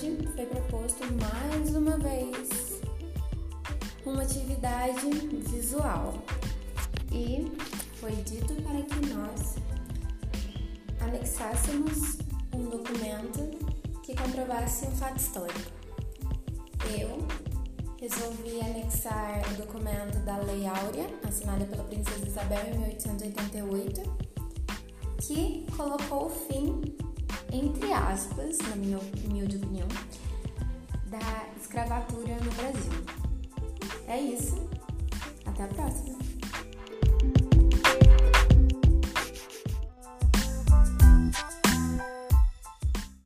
hoje foi proposto mais uma vez uma atividade visual e foi dito para que nós anexássemos um documento que comprovasse um fato histórico. Eu resolvi anexar o documento da Lei Áurea, assinada pela Princesa Isabel em 1888, que colocou o fim, entre aspas, na minha humilde opinião, da escravatura no Brasil. É isso. Até a próxima!